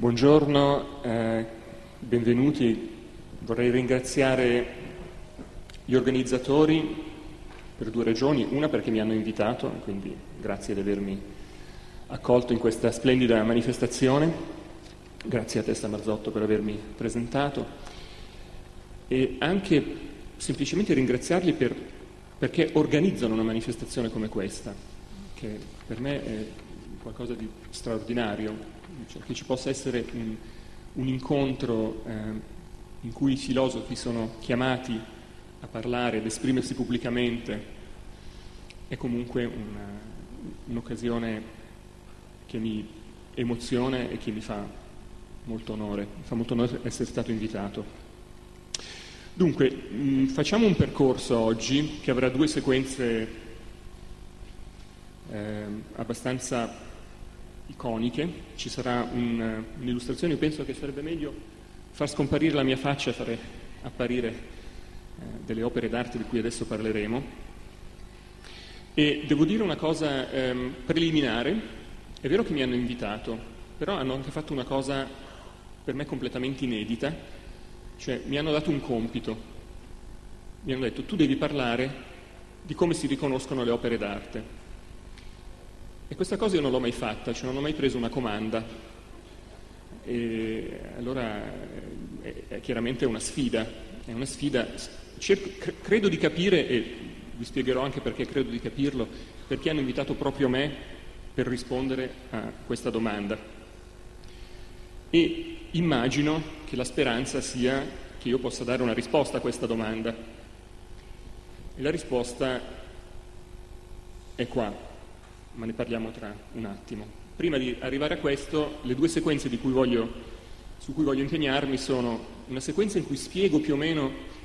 Buongiorno, eh, benvenuti. Vorrei ringraziare gli organizzatori per due ragioni. Una perché mi hanno invitato, quindi grazie di avermi accolto in questa splendida manifestazione. Grazie a Testa Marzotto per avermi presentato. E anche semplicemente ringraziarli per, perché organizzano una manifestazione come questa, che per me è qualcosa di straordinario cioè che ci possa essere un, un incontro eh, in cui i filosofi sono chiamati a parlare, ad esprimersi pubblicamente, è comunque una, un'occasione che mi emoziona e che mi fa molto onore, mi fa molto onore essere stato invitato. Dunque, mh, facciamo un percorso oggi che avrà due sequenze eh, abbastanza iconiche, ci sarà un, un'illustrazione, io penso che sarebbe meglio far scomparire la mia faccia e fare apparire eh, delle opere d'arte di cui adesso parleremo. E devo dire una cosa ehm, preliminare, è vero che mi hanno invitato, però hanno anche fatto una cosa per me completamente inedita, cioè mi hanno dato un compito, mi hanno detto tu devi parlare di come si riconoscono le opere d'arte. E questa cosa io non l'ho mai fatta, cioè non ho mai preso una comanda. E allora è, è chiaramente una sfida, è una sfida. Cerco, credo di capire, e vi spiegherò anche perché credo di capirlo, perché hanno invitato proprio me per rispondere a questa domanda. E immagino che la speranza sia che io possa dare una risposta a questa domanda. E la risposta è qua ma ne parliamo tra un attimo. Prima di arrivare a questo, le due sequenze cui voglio, su cui voglio impegnarmi sono una sequenza in cui spiego più o meno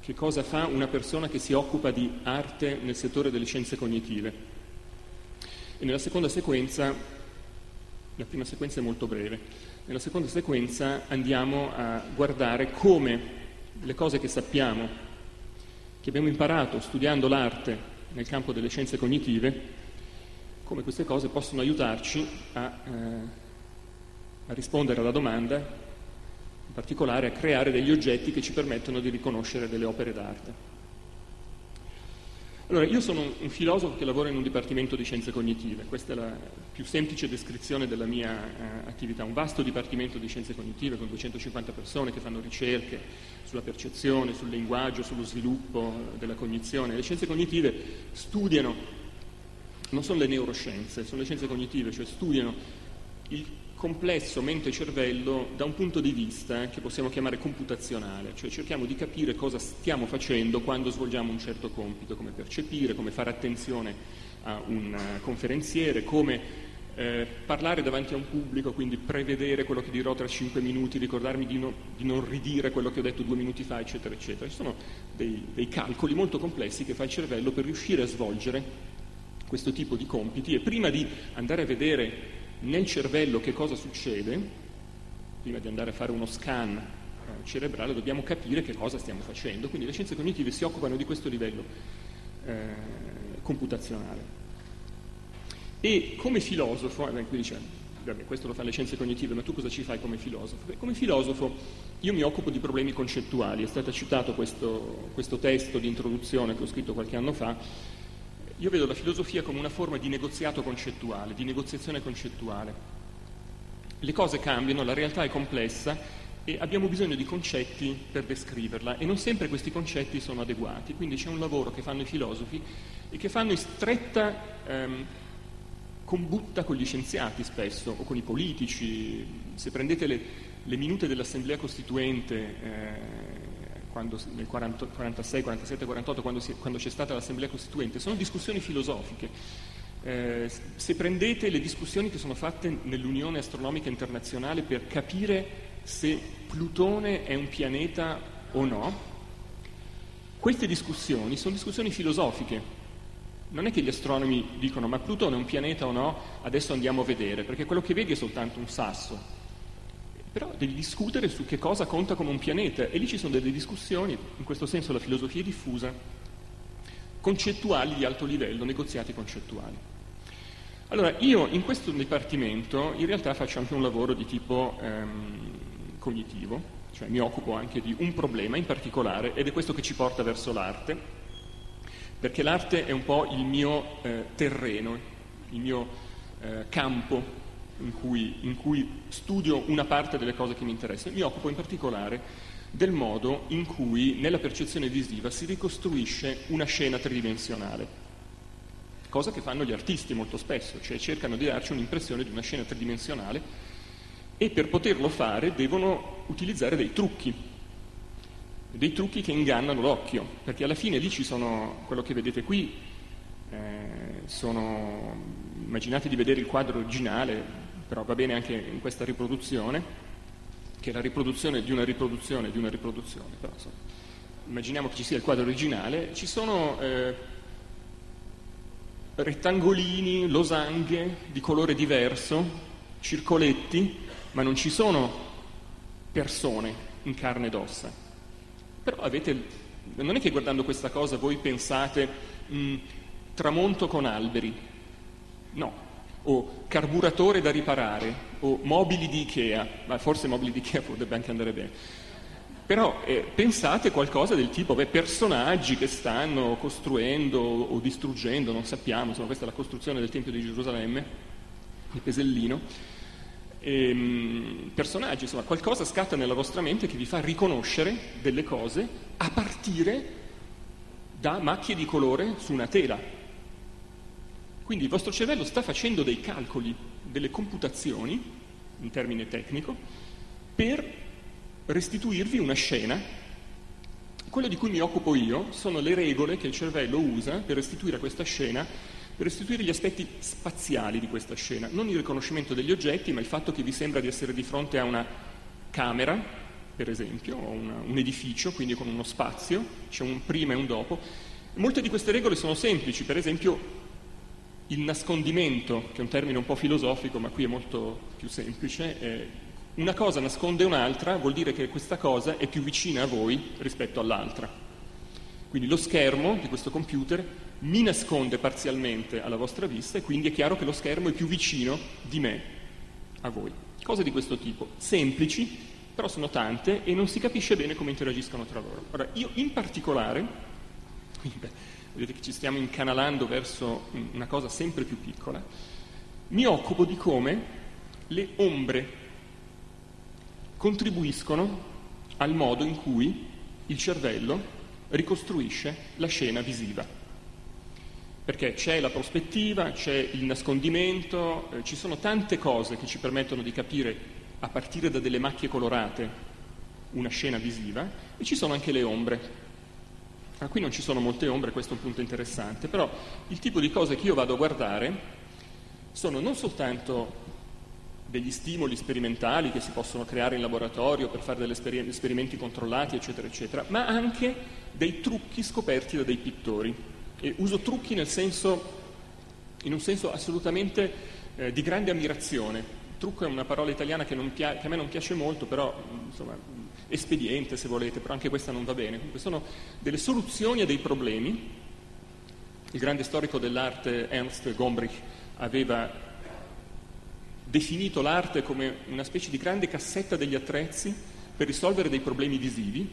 che cosa fa una persona che si occupa di arte nel settore delle scienze cognitive. E nella seconda sequenza, la prima sequenza è molto breve, nella seconda sequenza andiamo a guardare come le cose che sappiamo, che abbiamo imparato studiando l'arte nel campo delle scienze cognitive, come queste cose possono aiutarci a, eh, a rispondere alla domanda, in particolare a creare degli oggetti che ci permettono di riconoscere delle opere d'arte. Allora, io sono un filosofo che lavora in un dipartimento di scienze cognitive, questa è la più semplice descrizione della mia eh, attività, un vasto dipartimento di scienze cognitive con 250 persone che fanno ricerche sulla percezione, sul linguaggio, sullo sviluppo della cognizione. Le scienze cognitive studiano, non sono le neuroscienze, sono le scienze cognitive, cioè studiano il complesso mente-cervello da un punto di vista che possiamo chiamare computazionale, cioè cerchiamo di capire cosa stiamo facendo quando svolgiamo un certo compito, come percepire, come fare attenzione a un conferenziere, come eh, parlare davanti a un pubblico, quindi prevedere quello che dirò tra cinque minuti, ricordarmi di, no, di, non ridire quello che ho detto due minuti fa, eccetera, eccetera. Ci sono dei, dei calcoli molto complessi che fa il cervello per riuscire a svolgere questo tipo di compiti e prima di andare a vedere nel cervello che cosa succede, prima di andare a fare uno scan eh, cerebrale, dobbiamo capire che cosa stiamo facendo. Quindi le scienze cognitive si occupano di questo livello eh, computazionale. E come filosofo, eh, qui dice, vabbè, questo lo fanno le scienze cognitive, ma tu cosa ci fai come filosofo? Beh, come filosofo io mi occupo di problemi concettuali, è stato citato questo, questo testo di introduzione che ho scritto qualche anno fa, io vedo la filosofia come una forma di negoziato concettuale, di negoziazione concettuale. Le cose cambiano, la realtà è complessa e abbiamo bisogno di concetti per descriverla e non sempre questi concetti sono adeguati. Quindi c'è un lavoro che fanno i filosofi e che fanno in stretta ehm, combutta con gli scienziati spesso o con i politici. Se prendete le, le minute dell'Assemblea Costituente eh, quando, nel 40, 46, 47, 48, quando, si, quando c'è stata l'Assemblea Costituente, sono discussioni filosofiche. Eh, se prendete le discussioni che sono fatte nell'Unione Astronomica Internazionale per capire se Plutone è un pianeta o no, queste discussioni sono discussioni filosofiche. Non è che gli astronomi dicono ma Plutone è un pianeta o no, adesso andiamo a vedere, perché quello che vedi è soltanto un sasso, però devi discutere su che cosa conta come un pianeta e lì ci sono delle discussioni, in questo senso la filosofia è diffusa, concettuali di alto livello, negoziati concettuali. Allora, io in questo dipartimento in realtà faccio anche un lavoro di tipo ehm, cognitivo, cioè mi occupo anche di un problema in particolare ed è questo che ci porta verso l'arte, perché l'arte è un po' il mio eh, terreno, il mio eh, campo in cui, in cui studio una parte delle cose che mi interessano. Mi occupo in particolare del modo in cui nella percezione visiva si ricostruisce una scena tridimensionale cosa che fanno gli artisti molto spesso, cioè cercano di darci un'impressione di una scena tridimensionale e per poterlo fare devono utilizzare dei trucchi, dei trucchi che ingannano l'occhio, perché alla fine lì ci sono, quello che vedete qui, eh, sono, immaginate di vedere il quadro originale, però va bene anche in questa riproduzione, che è la riproduzione di una riproduzione di una riproduzione, però insomma, immaginiamo che ci sia il quadro originale, ci sono... Eh, rettangolini, losanghe di colore diverso, circoletti, ma non ci sono persone in carne ed ossa. Però avete, non è che guardando questa cosa voi pensate mh, mm, tramonto con alberi, no, o carburatore da riparare, o mobili di Ikea, ma forse mobili di Ikea potrebbe anche andare bene però eh, pensate qualcosa del tipo, beh, personaggi che stanno costruendo o distruggendo, non sappiamo, insomma questa è la costruzione del Tempio di Gerusalemme, il Pesellino, ehm, personaggi, insomma qualcosa scatta nella vostra mente che vi fa riconoscere delle cose a partire da macchie di colore su una tela. Quindi il vostro cervello sta facendo dei calcoli, delle computazioni, in termine tecnico, per restituirvi una scena. Quello di cui mi occupo io sono le regole che il cervello usa per restituire a questa scena, per restituire gli aspetti spaziali di questa scena, non il riconoscimento degli oggetti, ma il fatto che vi sembra di essere di fronte a una camera, per esempio, o una, un edificio, quindi con uno spazio, c'è un prima e un dopo. Molte di queste regole sono semplici, per esempio il nascondimento, che è un termine un po' filosofico, ma qui è molto più semplice, è una cosa nasconde un'altra, vuol dire che questa cosa è più vicina a voi rispetto all'altra. Quindi lo schermo di questo computer mi nasconde parzialmente alla vostra vista e quindi è chiaro che lo schermo è più vicino di me a voi. Cose di questo tipo, semplici, però sono tante e non si capisce bene come interagiscono tra loro. Ora, io in particolare, vedete che ci stiamo incanalando verso una cosa sempre più piccola, mi occupo di come le ombre contribuiscono al modo in cui il cervello ricostruisce la scena visiva. Perché c'è la prospettiva, c'è il nascondimento, eh, ci sono tante cose che ci permettono di capire a partire da delle macchie colorate una scena visiva e ci sono anche le ombre. Ah, qui non ci sono molte ombre, questo è un punto interessante, però il tipo di cose che io vado a guardare sono non soltanto degli stimoli sperimentali che si possono creare in laboratorio per fare degli esperimenti controllati, eccetera, eccetera, ma anche dei trucchi scoperti da dei pittori. E uso trucchi senso, in un senso assolutamente eh, di grande ammirazione. Trucco è una parola italiana che, pia- che a me non piace molto, però insomma, espediente se volete, però anche questa non va bene. Comunque sono delle soluzioni a dei problemi. Il grande storico dell'arte Ernst Gombrich aveva definito l'arte come una specie di grande cassetta degli attrezzi per risolvere dei problemi visivi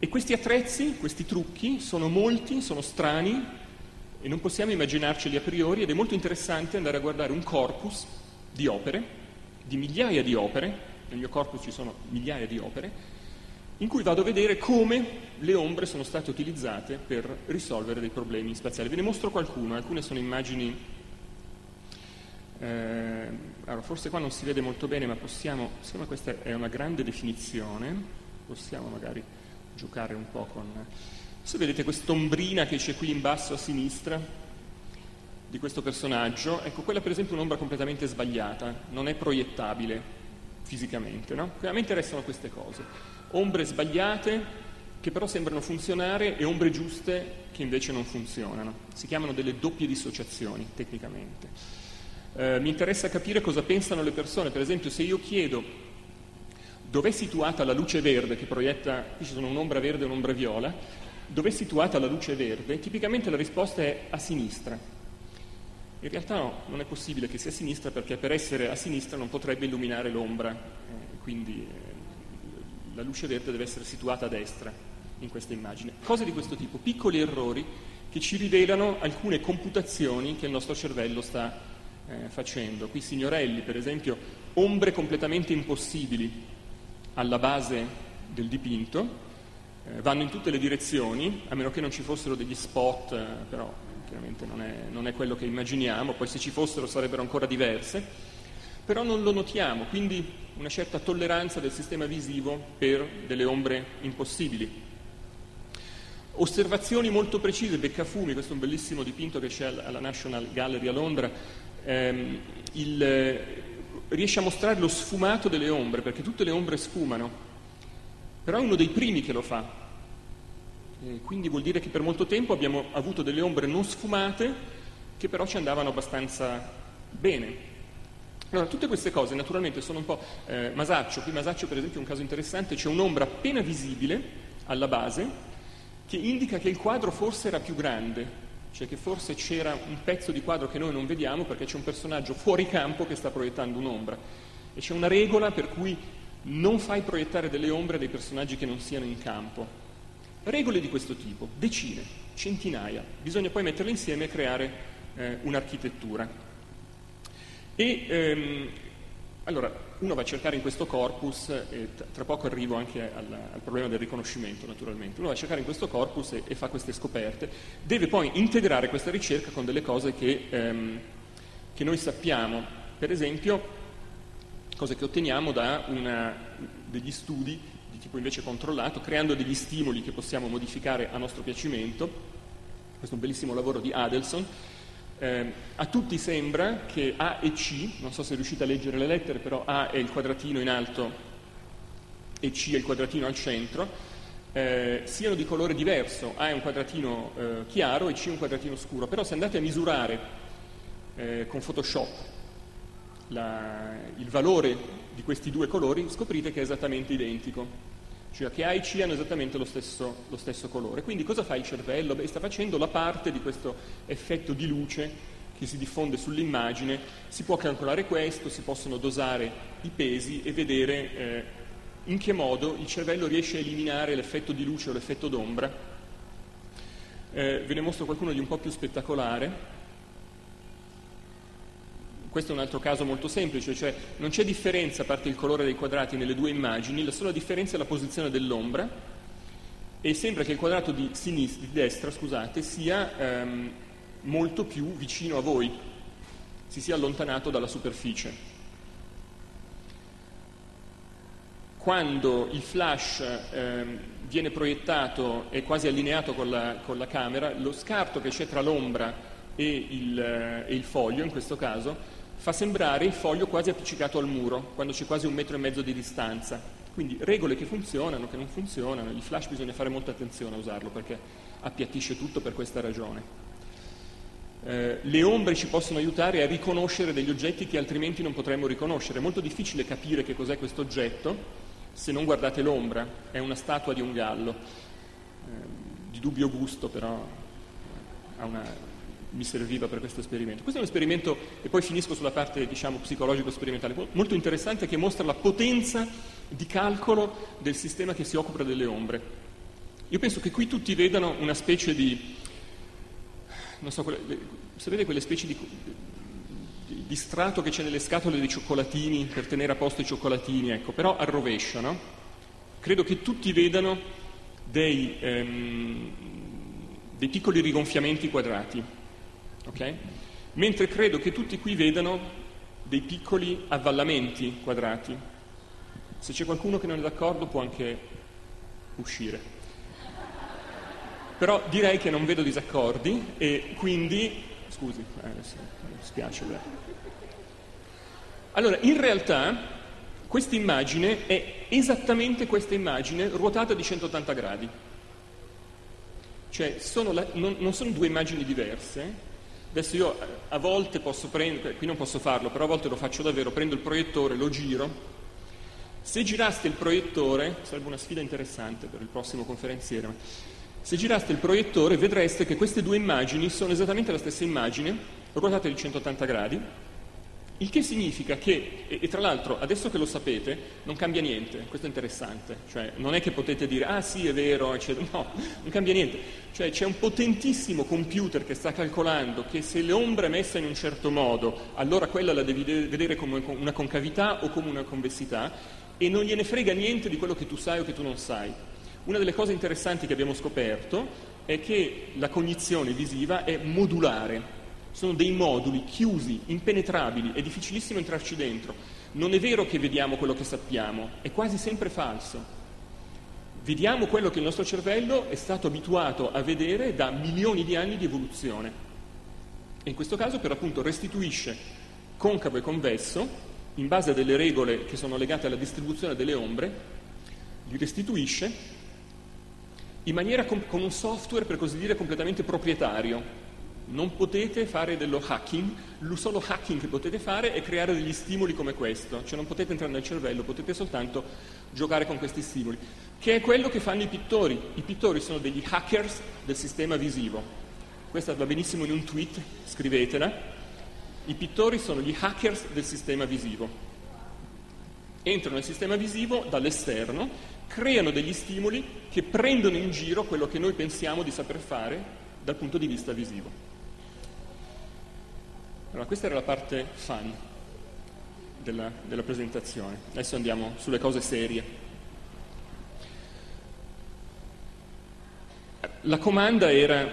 e questi attrezzi, questi trucchi sono molti, sono strani e non possiamo immaginarceli a priori ed è molto interessante andare a guardare un corpus di opere, di migliaia di opere, nel mio corpus ci sono migliaia di opere, in cui vado a vedere come le ombre sono state utilizzate per risolvere dei problemi spaziali. Ve ne mostro qualcuno, alcune sono immagini eh, allora, forse qua non si vede molto bene, ma possiamo, siccome questa è una grande definizione, possiamo magari giocare un po' con... Se vedete quest'ombrina che c'è qui in basso a sinistra di questo personaggio, ecco, quella per esempio è un'ombra completamente sbagliata, non è proiettabile fisicamente, no? A me interessano queste cose. Ombre sbagliate che però sembrano funzionare e ombre giuste che invece non funzionano. Si chiamano delle doppie dissociazioni tecnicamente. Eh, mi interessa capire cosa pensano le persone, per esempio se io chiedo dov'è situata la luce verde che proietta, qui ci sono un'ombra verde e un'ombra viola, dov'è situata la luce verde, tipicamente la risposta è a sinistra. In realtà no, non è possibile che sia a sinistra perché per essere a sinistra non potrebbe illuminare l'ombra, eh, quindi eh, la luce verde deve essere situata a destra in questa immagine. Cose di questo tipo, piccoli errori che ci rivelano alcune computazioni che il nostro cervello sta eh, facendo. Qui Signorelli, per esempio, ombre completamente impossibili alla base del dipinto, eh, vanno in tutte le direzioni, a meno che non ci fossero degli spot, eh, però chiaramente non è, non è quello che immaginiamo, poi se ci fossero sarebbero ancora diverse, però non lo notiamo, quindi una certa tolleranza del sistema visivo per delle ombre impossibili. Osservazioni molto precise, Beccafumi, questo è un bellissimo dipinto che c'è alla National Gallery a Londra, ehm, il, riesce a mostrare lo sfumato delle ombre, perché tutte le ombre sfumano, però è uno dei primi che lo fa. E quindi vuol dire che per molto tempo abbiamo avuto delle ombre non sfumate che però ci andavano abbastanza bene. Allora, tutte queste cose naturalmente sono un po' eh, Masaccio, qui Masaccio per esempio è un caso interessante, c'è un'ombra appena visibile alla base che indica che il quadro forse era più grande, cioè che forse c'era un pezzo di quadro che noi non vediamo perché c'è un personaggio fuori campo che sta proiettando un'ombra. E c'è una regola per cui non fai proiettare delle ombre dei personaggi che non siano in campo. Regole di questo tipo, decine, centinaia, bisogna poi metterle insieme e creare eh, un'architettura. E ehm, allora, uno va a cercare in questo corpus, e tra poco arrivo anche al, al, problema del riconoscimento naturalmente, uno va a cercare in questo corpus e, e, fa queste scoperte, deve poi integrare questa ricerca con delle cose che, ehm, che noi sappiamo, per esempio cose che otteniamo da una, degli studi di tipo invece controllato, creando degli stimoli che possiamo modificare a nostro piacimento. Questo è un bellissimo lavoro di Adelson. Eh, a tutti sembra che A e C, non so se riuscite a leggere le lettere, però A è il quadratino in alto e C è il quadratino al centro, eh, siano di colore diverso. A è un quadratino eh, chiaro e C è un quadratino scuro. Però se andate a misurare eh, con Photoshop la, il valore di questi due colori, scoprite che è esattamente identico. Cioè che A e C hanno esattamente lo stesso, lo stesso colore. Quindi cosa fa il cervello? Beh, sta facendo la parte di questo effetto di luce che si diffonde sull'immagine, si può calcolare questo, si possono dosare i pesi e vedere eh, in che modo il cervello riesce a eliminare l'effetto di luce o l'effetto d'ombra. Eh, ve ne mostro qualcuno di un po' più spettacolare questo è un altro caso molto semplice, cioè non c'è differenza a parte il colore dei quadrati nelle due immagini, la sola differenza è la posizione dell'ombra e sembra che il quadrato di, sinistra, di destra scusate, sia ehm, molto più vicino a voi, si sia allontanato dalla superficie. Quando il flash ehm, viene proiettato e quasi allineato con la, con la, camera, lo scarto che c'è tra l'ombra e il, eh, e il foglio, in questo caso, fa sembrare il foglio quasi appiccicato al muro, quando c'è quasi un metro e mezzo di distanza. Quindi regole che funzionano, che non funzionano, il flash bisogna fare molta attenzione a usarlo perché appiattisce tutto per questa ragione. Eh, le ombre ci possono aiutare a riconoscere degli oggetti che altrimenti non potremmo riconoscere. È molto difficile capire che cos'è questo oggetto se non guardate l'ombra. È una statua di un gallo, eh, di dubbio gusto però ha una, mi serviva per questo esperimento. Questo è un esperimento, e poi finisco sulla parte diciamo, psicologico-sperimentale, molto interessante che mostra la potenza di calcolo del sistema che si occupa delle ombre. Io penso che qui tutti vedano una specie di, non so, quelle, sapete quelle specie di, di, di, strato che c'è nelle scatole dei cioccolatini per tenere a posto i cioccolatini, ecco, però al rovescio, no? Credo che tutti vedano dei, ehm, dei piccoli rigonfiamenti quadrati ok? Mentre credo che tutti qui vedano dei piccoli avvallamenti quadrati. Se c'è qualcuno che non è d'accordo può anche uscire. Però direi che non vedo disaccordi e quindi... Scusi, eh, adesso, mi spiace. Beh. Allora, in realtà questa immagine è esattamente questa immagine ruotata di 180 gradi. Cioè sono la, non, non sono due immagini diverse, Adesso io a volte posso prendere, qui non posso farlo, però a volte lo faccio davvero, prendo il proiettore, lo giro. Se giraste il proiettore, sarebbe una sfida interessante per il prossimo conferenziere, se giraste il proiettore vedreste che queste due immagini sono esattamente la stessa immagine ruotate di 180 gradi, il che significa che, e, e, tra l'altro adesso che lo sapete, non cambia niente, questo è interessante, cioè non è che potete dire ah sì è vero, eccetera, no, non cambia niente, cioè c'è un potentissimo computer che sta calcolando che se l'ombra è messa in un certo modo, allora quella la devi vedere come una concavità o come una convessità e non gliene frega niente di quello che tu sai o che tu non sai. Una delle cose interessanti che abbiamo scoperto è che la cognizione visiva è modulare, sono dei moduli chiusi, impenetrabili, è difficilissimo entrarci dentro. Non è vero che vediamo quello che sappiamo, è quasi sempre falso. Vediamo quello che il nostro cervello è stato abituato a vedere da milioni di anni di evoluzione. E in questo caso per appunto restituisce concavo e convesso, in base a delle regole che sono legate alla distribuzione delle ombre, li restituisce in maniera com- con un software, per così dire, completamente proprietario, non potete fare dello hacking, il solo hacking che potete fare è creare degli stimoli come questo, cioè non potete entrare nel cervello, potete soltanto giocare con questi stimoli, che è quello che fanno i pittori. I pittori sono degli hackers del sistema visivo. Questa va benissimo in un tweet, scrivetela. I pittori sono gli hackers del sistema visivo. Entrano nel sistema visivo dall'esterno, creano degli stimoli che prendono in giro quello che noi pensiamo di saper fare dal punto di vista visivo. Allora, questa era la parte fun della, della presentazione. Adesso andiamo sulle cose serie. La comanda era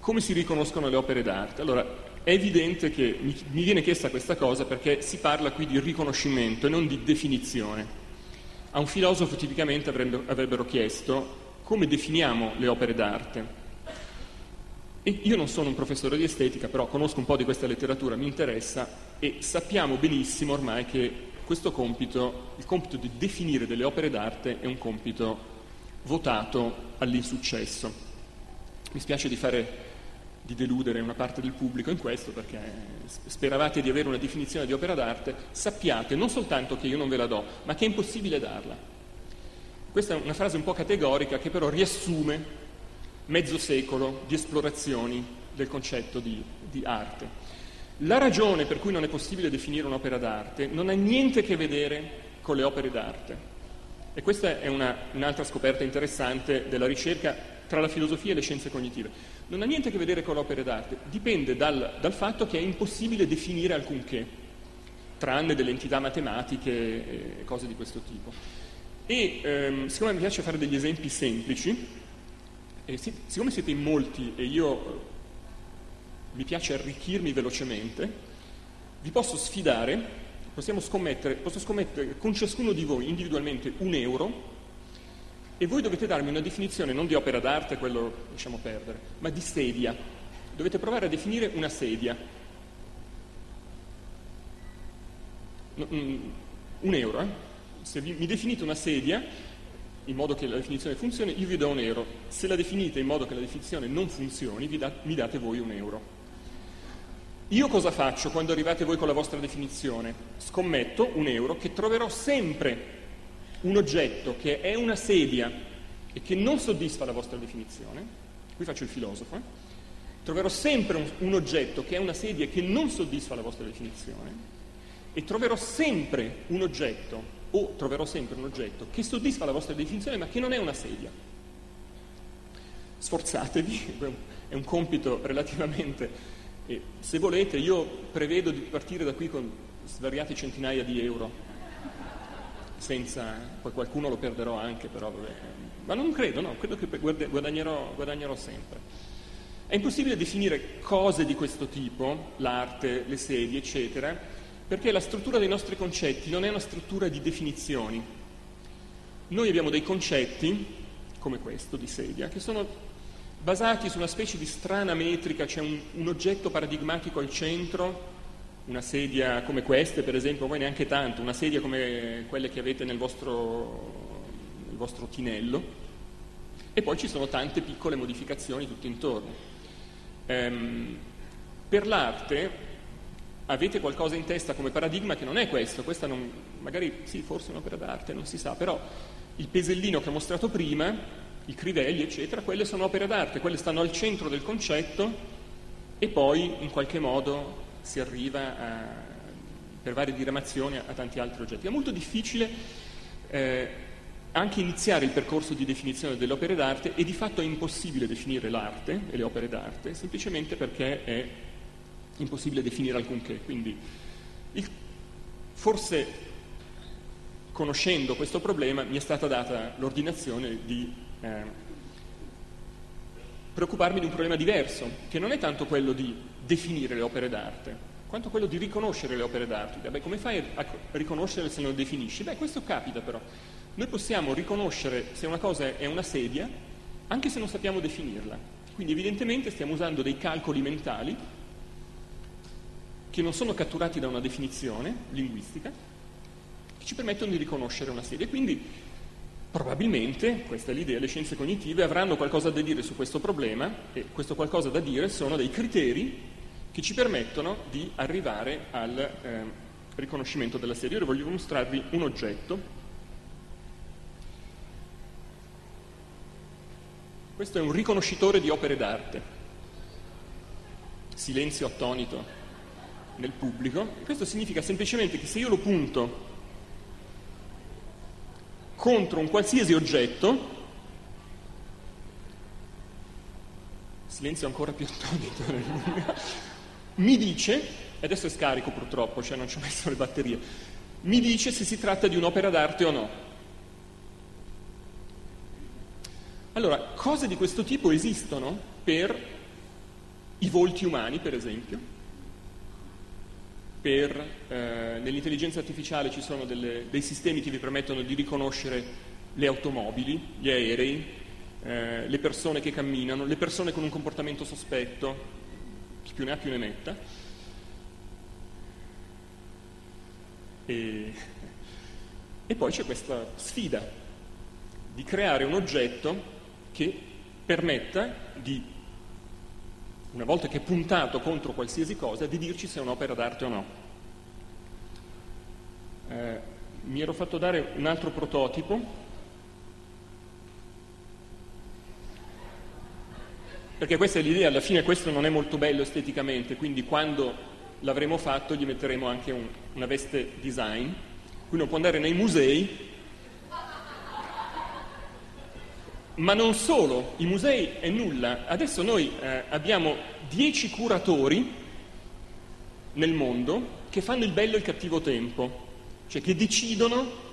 come si riconoscono le opere d'arte. Allora, è evidente che mi, viene chiesta questa cosa perché si parla qui di riconoscimento e non di definizione. A un filosofo tipicamente avrebbero chiesto come definiamo le opere d'arte. Io non sono un professore di estetica, però conosco un po' di questa letteratura, mi interessa e sappiamo benissimo ormai che questo compito, il compito di definire delle opere d'arte, è un compito votato all'insuccesso. Mi spiace di, fare, di deludere una parte del pubblico in questo perché speravate di avere una definizione di opera d'arte, sappiate non soltanto che io non ve la do, ma che è impossibile darla. Questa è una frase un po' categorica che però riassume mezzo secolo di esplorazioni del concetto di, di arte. La ragione per cui non è possibile definire un'opera d'arte non ha niente a che vedere con le opere d'arte. E questa è una, un'altra scoperta interessante della ricerca tra la filosofia e le scienze cognitive. Non ha niente a che vedere con le opere d'arte, dipende dal, dal fatto che è impossibile definire alcunché, tranne delle entità matematiche e cose di questo tipo. E ehm, siccome mi piace fare degli esempi semplici, e si, siccome siete in molti e io eh, mi piace arricchirmi velocemente, vi posso sfidare, possiamo scommettere, posso scommettere con ciascuno di voi individualmente un euro e voi dovete darmi una definizione non di opera d'arte, quello lasciamo perdere, ma di sedia. Dovete provare a definire una sedia. Mm, un euro, eh? Se vi, mi definite una sedia, in modo che la definizione funzioni, io vi do un euro. Se la definite in modo che la definizione non funzioni, da, mi date voi un euro. Io cosa faccio quando arrivate voi con la vostra definizione? Scommetto un euro che troverò sempre un oggetto che è una sedia e che non soddisfa la vostra definizione. Qui faccio il filosofo. Eh? Troverò sempre un, un oggetto che è una sedia e che non soddisfa la vostra definizione e troverò sempre un oggetto o troverò sempre un oggetto che soddisfa la vostra definizione ma che non è una sedia. Sforzatevi, è un compito relativamente... E se volete io prevedo di partire da qui con svariate centinaia di euro, senza... poi qualcuno lo perderò anche però, vabbè. ma non credo, no, credo che guadagnerò, guadagnerò sempre. È impossibile definire cose di questo tipo, l'arte, le sedie, eccetera, perché la struttura dei nostri concetti non è una struttura di definizioni. Noi abbiamo dei concetti, come questo di sedia, che sono basati su una specie di strana metrica, c'è un, un oggetto paradigmatico al centro, una sedia come queste, per esempio, poi neanche tanto, una sedia come quelle che avete nel vostro, nel vostro tinello, e poi ci sono tante piccole modificazioni tutto intorno. Ehm, per l'arte avete qualcosa in testa come paradigma che non è questo, questa non, magari sì, forse è un'opera d'arte, non si sa, però il pesellino che ho mostrato prima, i crivelli, eccetera, quelle sono opere d'arte, quelle stanno al centro del concetto e poi in qualche modo si arriva a, per varie diramazioni a tanti altri oggetti. È molto difficile eh, anche iniziare il percorso di definizione delle opere d'arte e di fatto è impossibile definire l'arte e le opere d'arte semplicemente perché è impossibile definire alcunché. Quindi il, forse conoscendo questo problema mi è stata data l'ordinazione di eh, preoccuparmi di un problema diverso, che non è tanto quello di definire le opere d'arte, quanto quello di riconoscere le opere d'arte. Beh, come fai a riconoscere se non le definisci? Beh, questo capita però. Noi possiamo riconoscere se una cosa è una sedia, anche se non sappiamo definirla. Quindi evidentemente stiamo usando dei calcoli mentali che non sono catturati da una definizione linguistica, che ci permettono di riconoscere una sedia. Quindi probabilmente, questa è l'idea, le scienze cognitive avranno qualcosa da dire su questo problema e questo qualcosa da dire sono dei criteri che ci permettono di arrivare al eh, riconoscimento della serie. Ora voglio mostrarvi un oggetto. Questo è un riconoscitore di opere d'arte. Silenzio attonito nel pubblico. Questo significa semplicemente che se io lo punto contro un qualsiasi oggetto, silenzio ancora più attonito mi dice, e adesso è scarico purtroppo, cioè non ci ho messo le batterie, mi dice se si tratta di un'opera d'arte o no. Allora, cose di questo tipo esistono per i volti umani, per esempio, per, eh, nell'intelligenza artificiale ci sono delle, dei sistemi che vi permettono di riconoscere le automobili, gli aerei, eh, le persone che camminano, le persone con un comportamento sospetto, chi più ne ha più ne metta. E, e poi c'è questa sfida di creare un oggetto che permetta di, una volta che è puntato contro qualsiasi cosa, di dirci se è un'opera d'arte o no. Eh, mi ero fatto dare un altro prototipo Perché questa è l'idea, alla fine questo non è molto bello esteticamente, quindi quando l'avremo fatto gli metteremo anche un, una veste design, qui uno può andare nei musei, ma non solo, i musei è nulla. Adesso noi eh, abbiamo dieci curatori nel mondo che fanno il bello e il cattivo tempo, cioè che decidono,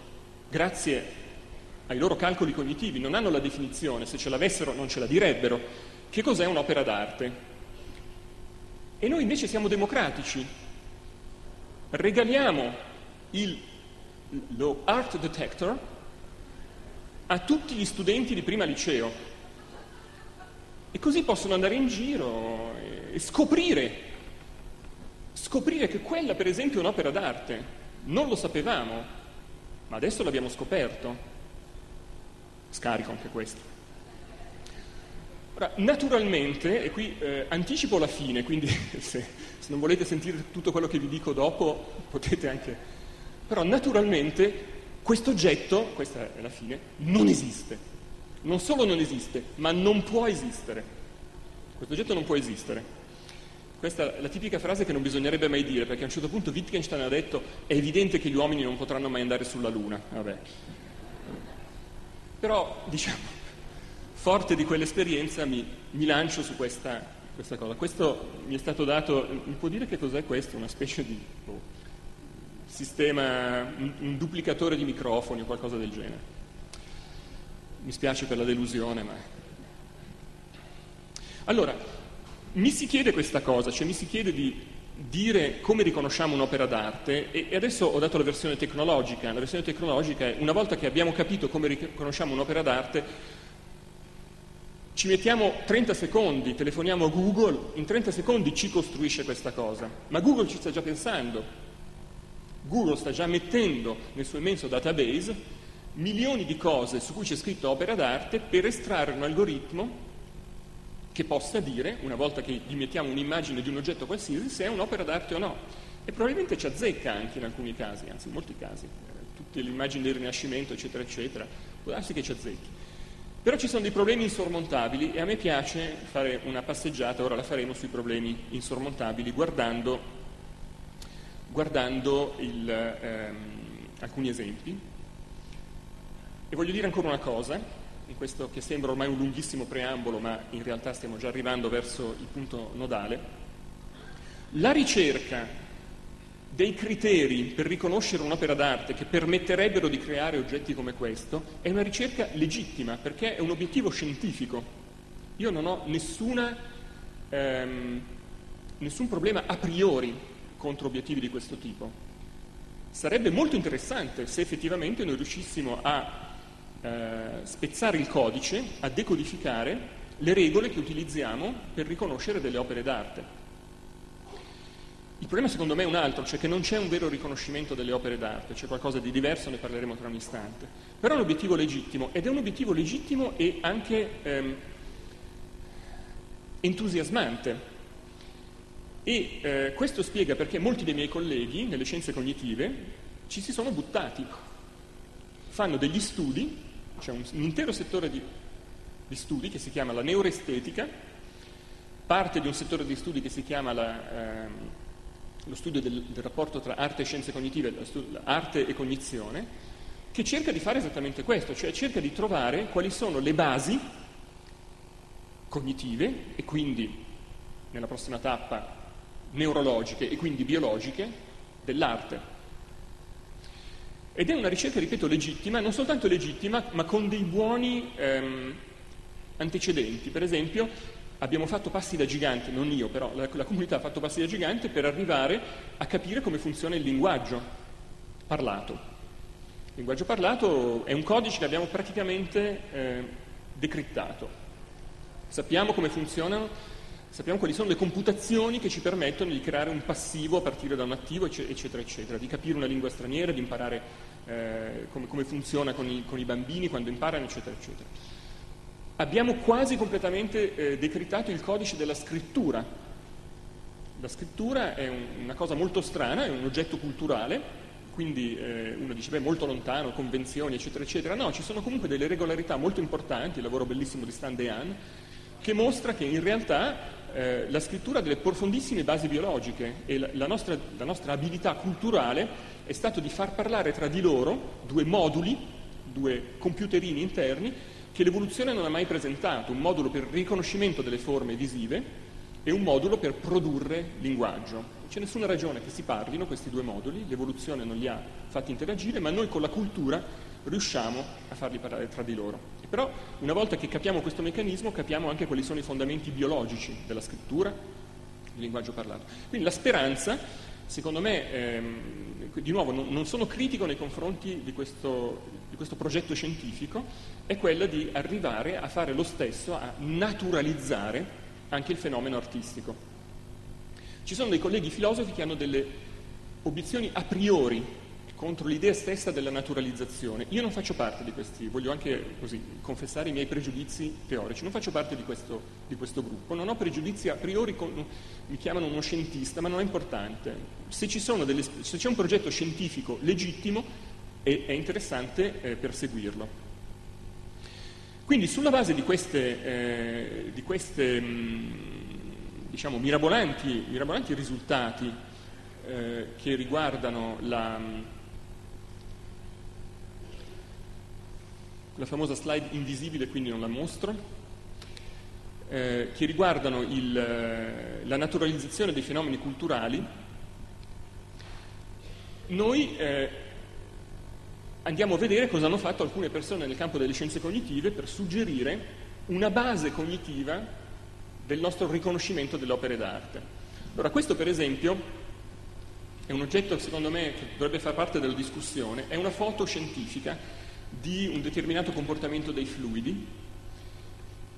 grazie ai loro calcoli cognitivi, non hanno la definizione, se ce l'avessero non ce la direbbero, che cos'è un'opera d'arte. E noi invece siamo democratici, regaliamo il, lo art detector a tutti gli studenti di prima liceo e così possono andare in giro e scoprire, scoprire che quella per esempio è un'opera d'arte. Non lo sapevamo, ma adesso l'abbiamo scoperto. Scarico anche questo. Ora, naturalmente, e qui eh, anticipo la fine, quindi se, se, non volete sentire tutto quello che vi dico dopo, potete anche... Però naturalmente questo oggetto, questa è la fine, non esiste. Non solo non esiste, ma non può esistere. Questo oggetto non può esistere. Questa è la tipica frase che non bisognerebbe mai dire, perché a un certo punto Wittgenstein ha detto è evidente che gli uomini non potranno mai andare sulla Luna. Vabbè. Però, diciamo, forte di quell'esperienza mi, mi lancio su questa, questa, cosa. Questo mi è stato dato, mi può dire che cos'è questo? Una specie di oh, sistema, un, un, duplicatore di microfoni o qualcosa del genere. Mi spiace per la delusione, ma... Allora, mi si chiede questa cosa, cioè mi si chiede di dire come riconosciamo un'opera d'arte e, adesso ho dato la versione tecnologica. La versione tecnologica è una volta che abbiamo capito come riconosciamo un'opera d'arte, ci mettiamo 30 secondi, telefoniamo a Google, in 30 secondi ci costruisce questa cosa, ma Google ci sta già pensando. Google sta già mettendo nel suo immenso database milioni di cose su cui c'è scritto opera d'arte per estrarre un algoritmo che possa dire, una volta che gli mettiamo un'immagine di un oggetto qualsiasi, se è un'opera d'arte o no. E probabilmente ci azzecca anche in alcuni casi, anzi in molti casi, tutte le immagini del Rinascimento, eccetera, eccetera, può darsi che ci azzecchi. Però ci sono dei problemi insormontabili e a me piace fare una passeggiata, ora la faremo sui problemi insormontabili, guardando, guardando il, ehm, alcuni esempi. E voglio dire ancora una cosa, in questo che sembra ormai un lunghissimo preambolo, ma in realtà stiamo già arrivando verso il punto nodale. La ricerca dei criteri per riconoscere un'opera d'arte che permetterebbero di creare oggetti come questo è una ricerca legittima perché è un obiettivo scientifico. Io non ho nessuna, ehm, nessun problema a priori contro obiettivi di questo tipo. Sarebbe molto interessante se effettivamente noi riuscissimo a eh, spezzare il codice, a decodificare le regole che utilizziamo per riconoscere delle opere d'arte. Il problema secondo me è un altro, cioè che non c'è un vero riconoscimento delle opere d'arte, c'è qualcosa di diverso, ne parleremo tra un istante. Però è un obiettivo legittimo ed è un obiettivo legittimo e anche ehm, entusiasmante. E eh, questo spiega perché molti dei miei colleghi nelle scienze cognitive ci si sono buttati, fanno degli studi, c'è un, un intero settore di, di studi che si chiama la neuroestetica, parte di un settore di studi che si chiama la... Ehm, lo studio del, del, rapporto tra arte e scienze cognitive, arte e cognizione, che cerca di fare esattamente questo, cioè cerca di trovare quali sono le basi cognitive e quindi nella prossima tappa neurologiche e quindi biologiche dell'arte. Ed è una ricerca, ripeto, legittima, non soltanto legittima, ma con dei buoni ehm, antecedenti. Per esempio, abbiamo fatto passi da gigante, non io però, la, la, comunità ha fatto passi da gigante per arrivare a capire come funziona il linguaggio parlato. Il linguaggio parlato è un codice che abbiamo praticamente eh, decrittato. Sappiamo come funzionano, sappiamo quali sono le computazioni che ci permettono di creare un passivo a partire da un attivo, eccetera, eccetera, di capire una lingua straniera, di imparare eh, come, come, funziona con i, con i bambini quando imparano, eccetera, eccetera abbiamo quasi completamente eh, decrittato il codice della scrittura. La scrittura è un, una cosa molto strana, è un oggetto culturale, quindi eh, uno dice, beh, molto lontano, convenzioni, eccetera, eccetera. No, ci sono comunque delle regolarità molto importanti, il lavoro bellissimo di Stan Dehan, che mostra che in realtà eh, la scrittura delle profondissime basi biologiche e la, la, nostra, la nostra abilità culturale è stato di far parlare tra di loro due moduli, due computerini interni, che l'evoluzione non ha mai presentato, un modulo per riconoscimento delle forme visive e un modulo per produrre linguaggio. Non c'è nessuna ragione che si parlino questi due moduli, l'evoluzione non li ha fatti interagire, ma noi con la cultura riusciamo a farli parlare tra di loro. Però una volta che capiamo questo meccanismo capiamo anche quali sono i fondamenti biologici della scrittura, del linguaggio parlato. Quindi la speranza, secondo me, ehm, di nuovo non, non sono critico nei confronti di questo, di questo progetto scientifico è quella di arrivare a fare lo stesso, a naturalizzare anche il fenomeno artistico. Ci sono dei colleghi filosofi che hanno delle obiezioni a priori contro l'idea stessa della naturalizzazione. Io non faccio parte di questi, voglio anche così confessare i miei pregiudizi teorici, non faccio parte di questo, di questo gruppo, non ho pregiudizi a priori, con, mi chiamano uno scientista, ma non è importante. Se, delle, se c'è un progetto scientifico legittimo, e è interessante eh, perseguirlo. Quindi sulla base di queste, eh, di queste mh, mm, diciamo, mirabolanti, mirabolanti, risultati eh, che riguardano la, la, famosa slide invisibile, quindi non la mostro, eh, che riguardano il, eh, la naturalizzazione dei fenomeni culturali, noi eh, andiamo a vedere cosa hanno fatto alcune persone nel campo delle scienze cognitive per suggerire una base cognitiva del nostro riconoscimento delle opere d'arte. Allora, questo per esempio è un oggetto secondo me che dovrebbe far parte della discussione, è una foto scientifica di un determinato comportamento dei fluidi.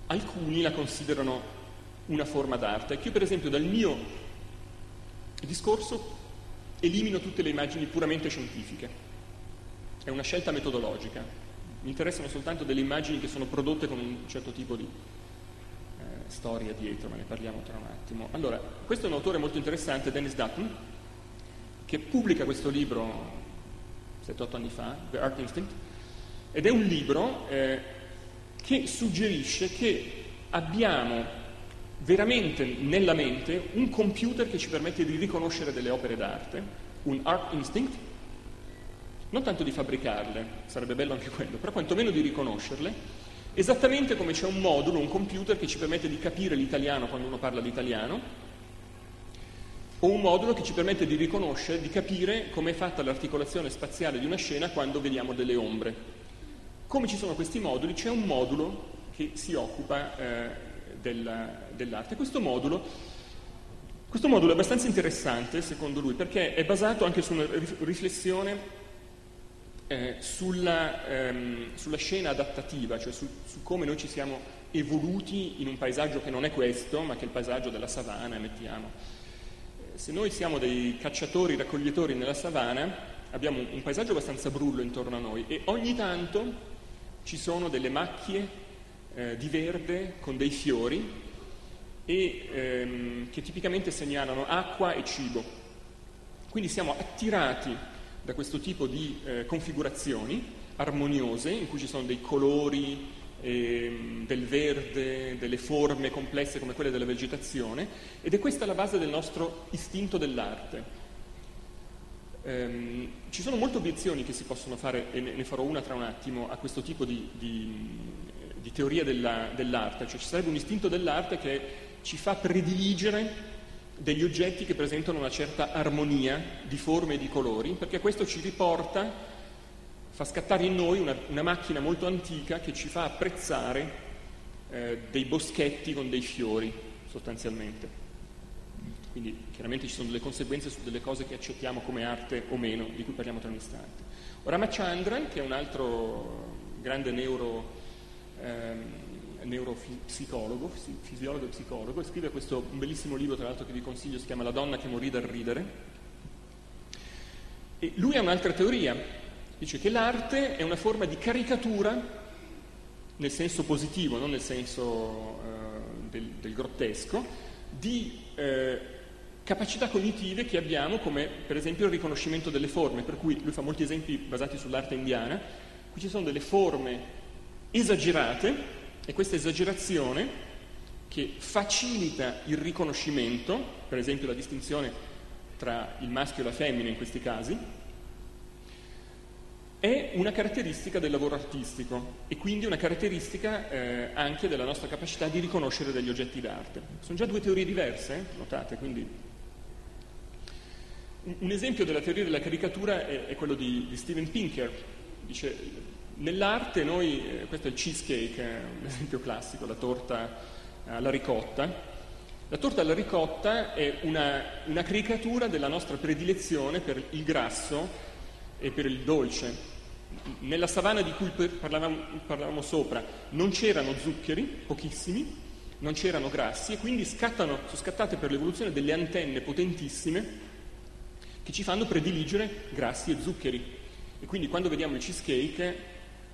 Alcuni la considerano una forma d'arte. Io per esempio dal mio discorso elimino tutte le immagini puramente scientifiche è una scelta metodologica. Mi interessano soltanto delle immagini che sono prodotte con un certo tipo di eh, storia dietro, ma ne parliamo tra un attimo. Allora, questo è un autore molto interessante, Dennis Dutton, che pubblica questo libro 7-8 anni fa, The Art Instinct, ed è un libro eh, che suggerisce che abbiamo veramente nella mente un computer che ci permette di riconoscere delle opere d'arte, un art instinct, non tanto di fabbricarle, sarebbe bello anche quello, però quantomeno di riconoscerle, esattamente come c'è un modulo, un computer che ci permette di capire l'italiano quando uno parla l'italiano, o un modulo che ci permette di riconoscere, di capire come è fatta l'articolazione spaziale di una scena quando vediamo delle ombre. Come ci sono questi moduli, c'è un modulo che si occupa eh, della, dell'arte. Questo modulo, questo modulo, è abbastanza interessante, secondo lui, perché è basato anche su una riflessione eh, sulla, ehm, sulla, scena adattativa, cioè su, su, come noi ci siamo evoluti in un paesaggio che non è questo, ma che è il paesaggio della savana, mettiamo. Eh, se noi siamo dei cacciatori, raccoglitori nella savana, abbiamo un, un paesaggio abbastanza brullo intorno a noi e ogni tanto ci sono delle macchie eh, di verde con dei fiori e ehm, che tipicamente segnalano acqua e cibo. Quindi siamo attirati da questo tipo di eh, configurazioni armoniose in cui ci sono dei colori, eh, del verde, delle forme complesse come quelle della vegetazione ed è questa la base del nostro istinto dell'arte. Um, ci sono molte obiezioni che si possono fare, e ne farò una tra un attimo, a questo tipo di, di, di teoria della, dell'arte, cioè ci sarebbe un istinto dell'arte che ci fa prediligere degli oggetti che presentano una certa armonia di forme e di colori, perché questo ci riporta, fa scattare in noi una, una macchina molto antica che ci fa apprezzare eh, dei boschetti con dei fiori, sostanzialmente. Quindi chiaramente ci sono delle conseguenze su delle cose che accettiamo come arte o meno, di cui parliamo tra un istante. Ramachandran, che è un altro grande neuro ehm, neuropsicologo, fisiologo e psicologo, scrive questo bellissimo libro, tra l'altro che vi consiglio, si chiama La donna che morì dal ridere. E lui ha un'altra teoria, dice che l'arte è una forma di caricatura nel senso positivo, non nel senso eh, del, del, grottesco, di eh, capacità cognitive che abbiamo come per esempio il riconoscimento delle forme, per cui lui fa molti esempi basati sull'arte indiana, qui ci sono delle forme esagerate e questa esagerazione che facilita il riconoscimento, per esempio la distinzione tra il maschio e la femmina in questi casi, è una caratteristica del lavoro artistico e quindi una caratteristica eh, anche della nostra capacità di riconoscere degli oggetti d'arte. Sono già due teorie diverse, eh? notate, quindi un esempio della teoria della caricatura è, è quello di, di Steven Pinker. Dice, Nell'arte noi, eh, questo è il cheesecake, è un esempio classico, la torta alla ricotta. La torta alla ricotta è una, una caricatura della nostra predilezione per il grasso e per il dolce. Nella savana di cui parlavamo, parlavamo sopra non c'erano zuccheri, pochissimi, non c'erano grassi e quindi scattano, sono scattate per l'evoluzione delle antenne potentissime che ci fanno prediligere grassi e zuccheri. E quindi quando vediamo il cheesecake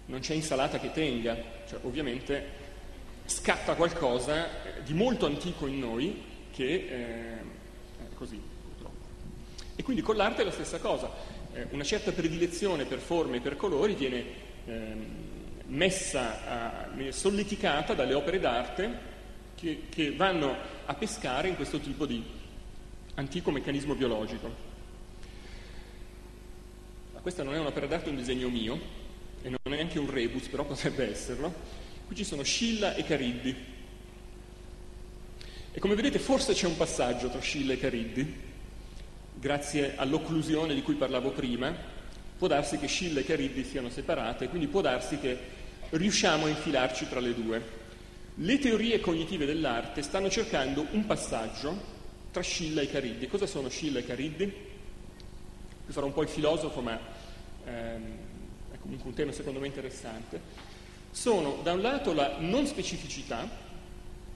non c'è insalata che tenga, cioè ovviamente scatta qualcosa eh, di molto antico in noi che eh, è così purtroppo. E quindi con l'arte è la stessa cosa, eh, una certa predilezione per forme e per colori viene eh, messa, a, solleticata dalle opere d'arte che, che vanno a pescare in questo tipo di antico meccanismo biologico. Questa non è un'opera d'arte, è un disegno mio, e non è neanche un rebus, però potrebbe esserlo. Qui ci sono Scilla e Cariddi. E come vedete forse c'è un passaggio tra Scilla e Cariddi, grazie all'occlusione di cui parlavo prima, può darsi che Scilla e Cariddi siano separate, quindi può darsi che riusciamo a infilarci tra le due. Le teorie cognitive dell'arte stanno cercando un passaggio tra Scilla e Cariddi. Cosa sono Scilla e Cariddi? Qui farò un po' il filosofo, ma ehm, comunque un tema secondo me interessante, sono da un lato la non specificità,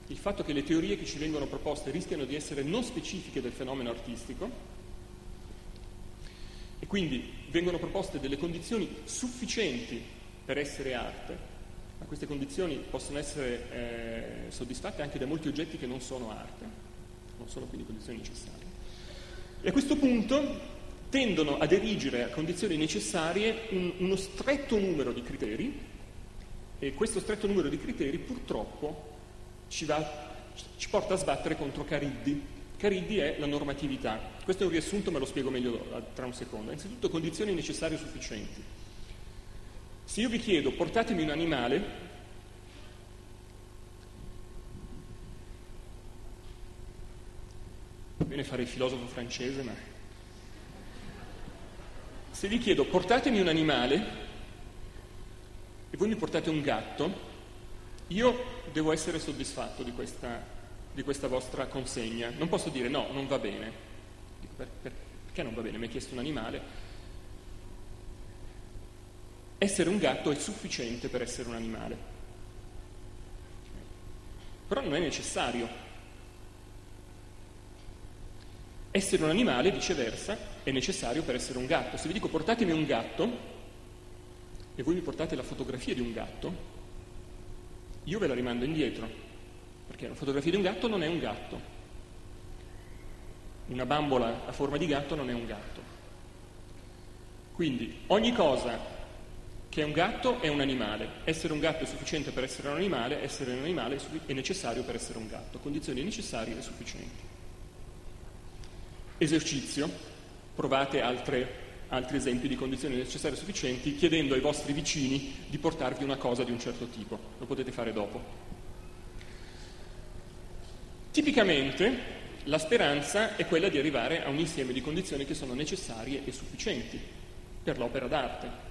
il fatto che le teorie che ci vengono proposte rischiano di essere non specifiche del fenomeno artistico e quindi vengono proposte delle condizioni sufficienti per essere arte, ma queste condizioni possono essere eh, soddisfatte anche da molti oggetti che non sono arte, non sono quindi condizioni necessarie. E a questo punto tendono ad erigere a condizioni necessarie un, uno stretto numero di criteri E questo stretto numero di criteri purtroppo ci, va, ci porta a sbattere contro Cariddi. Cariddi è la normatività. Questo è un riassunto, ma lo spiego meglio tra un secondo. Innanzitutto condizioni necessarie sufficienti. Se io vi chiedo portatemi un animale, bene fare il filosofo francese, ma se vi chiedo portatemi un animale e voi mi portate un gatto, io devo essere soddisfatto di questa, di questa vostra consegna. Non posso dire no, non va bene. Dico, per, per, perché non va bene? Mi hai chiesto un animale. Essere un gatto è sufficiente per essere un animale. Però non è necessario. Essere un animale, viceversa, è necessario per essere un gatto. Se vi dico portatemi un gatto e voi mi portate la fotografia di un gatto, io ve la rimando indietro, perché una fotografia di un gatto non è un gatto. Una bambola a forma di gatto non è un gatto. Quindi ogni cosa che è un gatto è un animale. Essere un gatto è sufficiente per essere un animale, essere un animale è necessario per essere un gatto. Condizioni necessarie e sufficienti. Esercizio. Provate altre altri esempi di condizioni necessarie e sufficienti, chiedendo ai vostri vicini di portarvi una cosa di un certo tipo. Lo potete fare dopo. Tipicamente la speranza è quella di arrivare a un insieme di condizioni che sono necessarie e sufficienti per l'opera d'arte.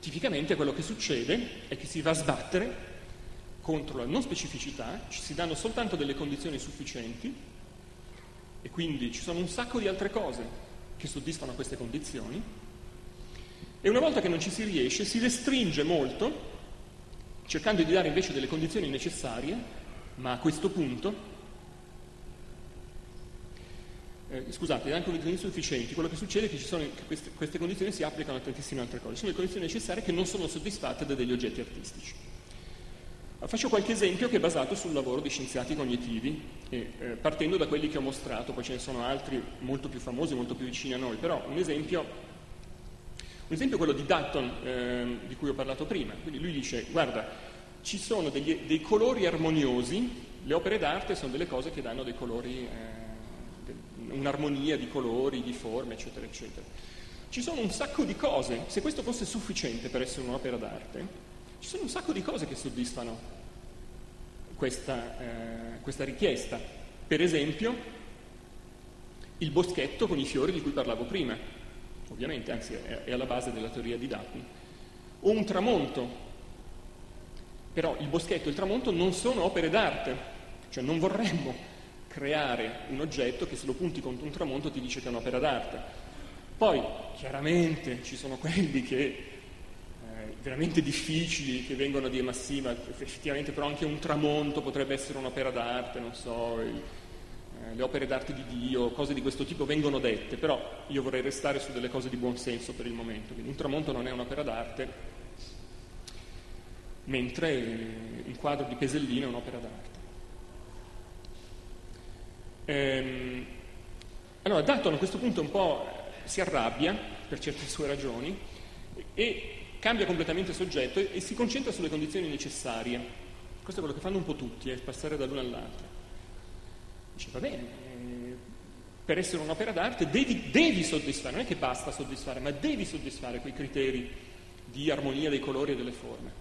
Tipicamente quello che succede è che si va a sbattere contro la non specificità, ci si danno soltanto delle condizioni sufficienti e quindi ci sono un sacco di altre cose che soddisfano queste condizioni. E una volta che non ci si riesce si restringe molto, cercando di dare invece delle condizioni necessarie, ma a questo punto, eh, scusate, anche condizioni sufficienti, quello che succede è che, sono, che queste, queste condizioni si applicano a tantissime altre cose, sono le condizioni necessarie che non sono soddisfatte da degli oggetti artistici. Faccio qualche esempio che è basato sul lavoro di scienziati cognitivi, e, eh, partendo da quelli che ho mostrato, poi ce ne sono altri molto più famosi, molto più vicini a noi, però un esempio, un esempio è quello di Dutton, eh, di cui ho parlato prima. Quindi lui dice, guarda, ci sono degli, dei colori armoniosi, le opere d'arte sono delle cose che danno dei colori, eh, un'armonia di colori, di forme, eccetera, eccetera. Ci sono un sacco di cose, se questo fosse sufficiente per essere un'opera d'arte, ci sono un sacco di cose che soddisfano questa, eh, questa richiesta. Per esempio, il boschetto con i fiori di cui parlavo prima, ovviamente, anzi è, alla base della teoria di Daphne, o un tramonto. Però il boschetto e il tramonto non sono opere d'arte, cioè non vorremmo creare un oggetto che se lo punti contro un tramonto ti dice che è un'opera d'arte. Poi, chiaramente, ci sono quelli che veramente difficili che vengono a dire ma sì, ma effettivamente però anche un tramonto potrebbe essere un'opera d'arte, non so, il, eh, le opere d'arte di Dio, cose di questo tipo vengono dette, però io vorrei restare su delle cose di buon senso per il momento. Quindi un tramonto non è un'opera d'arte, mentre un quadro di Pesellino è un'opera d'arte. Ehm, allora, Datton a questo punto un po' si arrabbia per certe sue ragioni e cambia completamente soggetto e, e si concentra sulle condizioni necessarie. Questo è quello che fanno un po' tutti, è passare dall'una all'altra. Dice, va bene, eh, per essere un'opera d'arte devi, devi soddisfare, non è che basta soddisfare, ma devi soddisfare quei criteri di armonia dei colori e delle forme.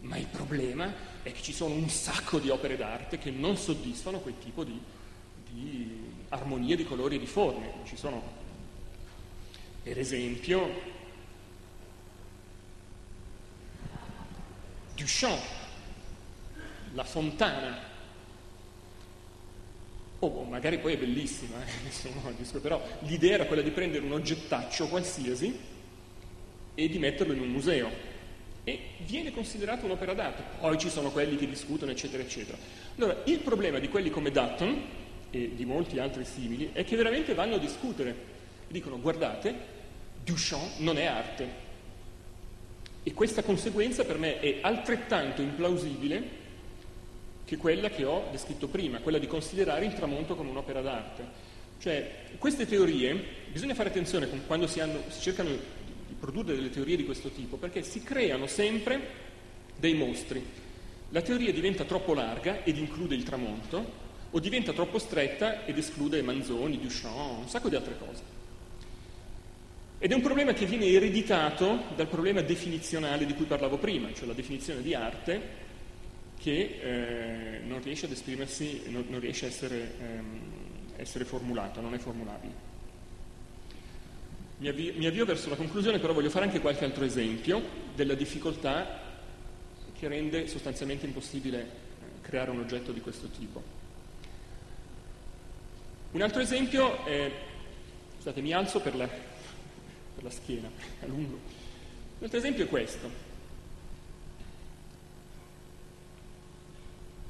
Ma il problema è che ci sono un sacco di opere d'arte che non soddisfano quel tipo di, di armonia di colori e di forme. Ci sono, per esempio, Duchamp, la fontana, o oh, magari poi è bellissima, eh, però l'idea era quella di prendere un oggettaccio qualsiasi e di metterlo in un museo e viene considerato un'opera d'arte. Poi ci sono quelli che discutono, eccetera, eccetera. Allora, il problema di quelli come Dutton e di molti altri simili è che veramente vanno a discutere. Dicono, guardate, Duchamp non è arte, e questa conseguenza per me è altrettanto implausibile che quella che ho descritto prima, quella di considerare il tramonto come un'opera d'arte. Cioè, queste teorie, bisogna fare attenzione quando si, hanno, si cercano di produrre delle teorie di questo tipo, perché si creano sempre dei mostri. La teoria diventa troppo larga ed include il tramonto, o diventa troppo stretta ed esclude Manzoni, Duchamp, un sacco di altre cose. Ed è un problema che viene ereditato dal problema definizionale di cui parlavo prima, cioè la definizione di arte che eh, non riesce ad esprimersi, non, non riesce a essere, ehm, essere formulata, non è formulabile. Mi avvio, mi avvio verso la conclusione, però voglio fare anche qualche altro esempio della difficoltà che rende sostanzialmente impossibile eh, creare un oggetto di questo tipo. Un altro esempio è, scusate, mi alzo per la, per la schiena, a lungo. Un altro esempio è questo.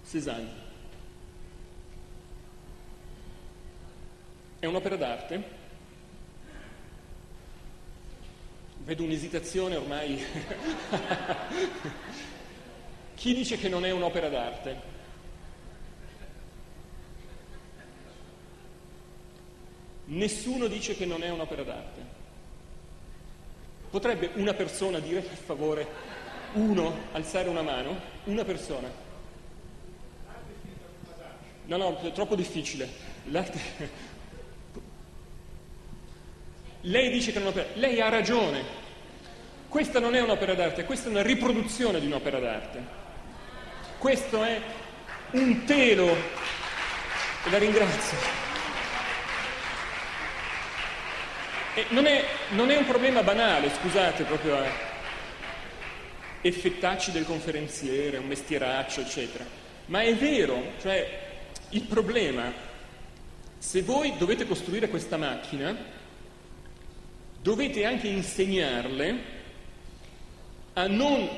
Cézanne. È un'opera d'arte. Vedo un'esitazione ormai. Chi dice che non è un'opera d'arte? Nessuno dice che non è un'opera d'arte. Potrebbe una persona dire per favore, uno, alzare una mano? Una persona. No, no, è troppo difficile. L'arte... Lei dice che è un'opera Lei ha ragione. Questa non è un'opera d'arte, questa è una riproduzione di un'opera d'arte. Questo è un telo. E la ringrazio. E non è, non è un problema banale, scusate, proprio a effettacci del conferenziere, un mestieraccio, eccetera. Ma è vero, cioè il problema, se voi dovete costruire questa macchina, dovete anche insegnarle a non